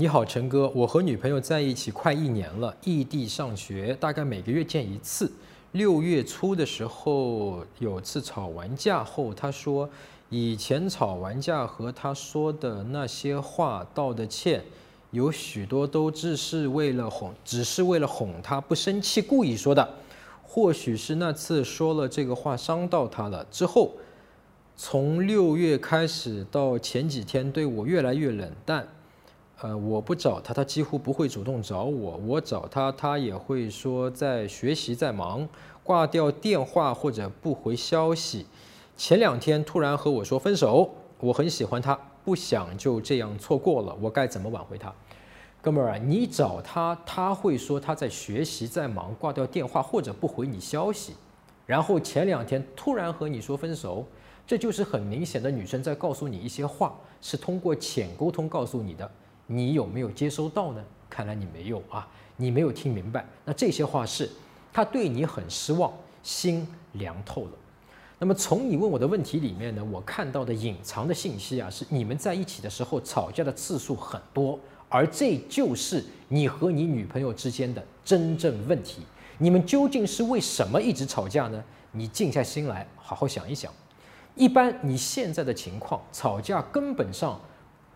你好，陈哥，我和女朋友在一起快一年了，异地上学，大概每个月见一次。六月初的时候有次吵完架后，她说以前吵完架和她说的那些话道的歉，有许多都只是为了哄，只是为了哄她不生气，故意说的。或许是那次说了这个话伤到她了，之后从六月开始到前几天对我越来越冷淡。呃，我不找他，他几乎不会主动找我；我找他，他也会说在学习在忙，挂掉电话或者不回消息。前两天突然和我说分手，我很喜欢他，不想就这样错过了，我该怎么挽回他？哥们儿啊，你找他，他会说他在学习在忙，挂掉电话或者不回你消息，然后前两天突然和你说分手，这就是很明显的女生在告诉你一些话，是通过浅沟通告诉你的。你有没有接收到呢？看来你没有啊，你没有听明白。那这些话是，他对你很失望，心凉透了。那么从你问我的问题里面呢，我看到的隐藏的信息啊，是你们在一起的时候吵架的次数很多，而这就是你和你女朋友之间的真正问题。你们究竟是为什么一直吵架呢？你静下心来好好想一想。一般你现在的情况，吵架根本上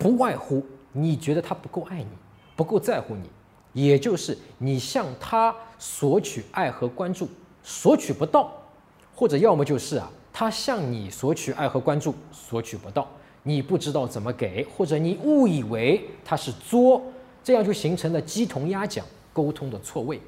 不外乎。你觉得他不够爱你，不够在乎你，也就是你向他索取爱和关注，索取不到，或者要么就是啊，他向你索取爱和关注，索取不到，你不知道怎么给，或者你误以为他是作，这样就形成了鸡同鸭讲，沟通的错位。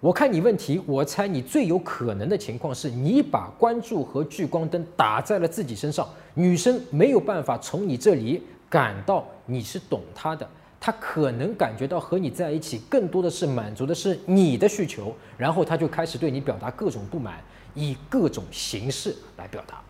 我看你问题，我猜你最有可能的情况是你把关注和聚光灯打在了自己身上，女生没有办法从你这里。感到你是懂他的，他可能感觉到和你在一起更多的是满足的是你的需求，然后他就开始对你表达各种不满，以各种形式来表达。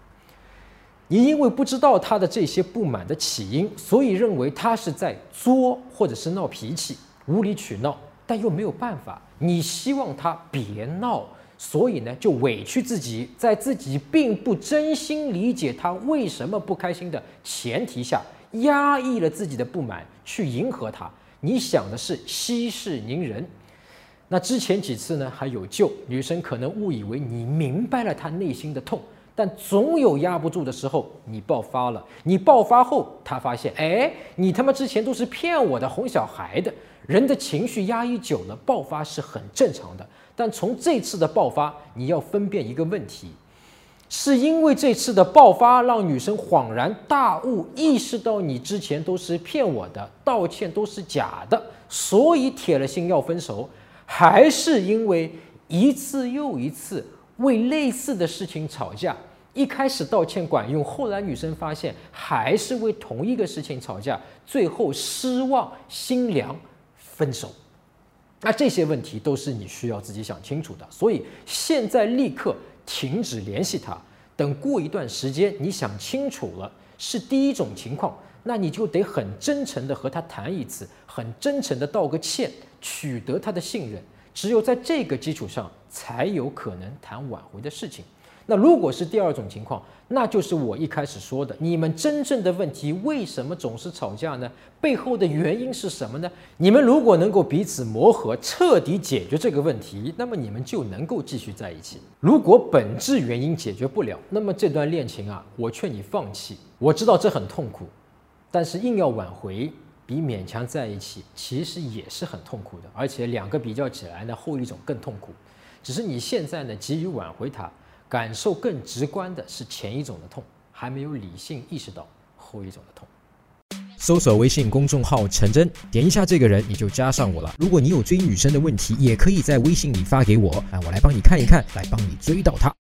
你因为不知道他的这些不满的起因，所以认为他是在作或者是闹脾气、无理取闹，但又没有办法。你希望他别闹，所以呢就委屈自己，在自己并不真心理解他为什么不开心的前提下。压抑了自己的不满去迎合他，你想的是息事宁人。那之前几次呢还有救，女生可能误以为你明白了她内心的痛，但总有压不住的时候，你爆发了。你爆发后，她发现，哎，你他妈之前都是骗我的，哄小孩的。人的情绪压抑久了，爆发是很正常的。但从这次的爆发，你要分辨一个问题。是因为这次的爆发让女生恍然大悟，意识到你之前都是骗我的，道歉都是假的，所以铁了心要分手，还是因为一次又一次为类似的事情吵架，一开始道歉管用，后来女生发现还是为同一个事情吵架，最后失望心凉分手。那这些问题都是你需要自己想清楚的，所以现在立刻。停止联系他，等过一段时间，你想清楚了是第一种情况，那你就得很真诚的和他谈一次，很真诚的道个歉，取得他的信任。只有在这个基础上，才有可能谈挽回的事情。那如果是第二种情况，那就是我一开始说的，你们真正的问题为什么总是吵架呢？背后的原因是什么呢？你们如果能够彼此磨合，彻底解决这个问题，那么你们就能够继续在一起。如果本质原因解决不了，那么这段恋情啊，我劝你放弃。我知道这很痛苦，但是硬要挽回，比勉强在一起其实也是很痛苦的。而且两个比较起来呢，后一种更痛苦。只是你现在呢，急于挽回他。感受更直观的是前一种的痛，还没有理性意识到后一种的痛。搜索微信公众号“陈真”，点一下这个人，你就加上我了。如果你有追女生的问题，也可以在微信里发给我，啊，我来帮你看一看，来帮你追到她。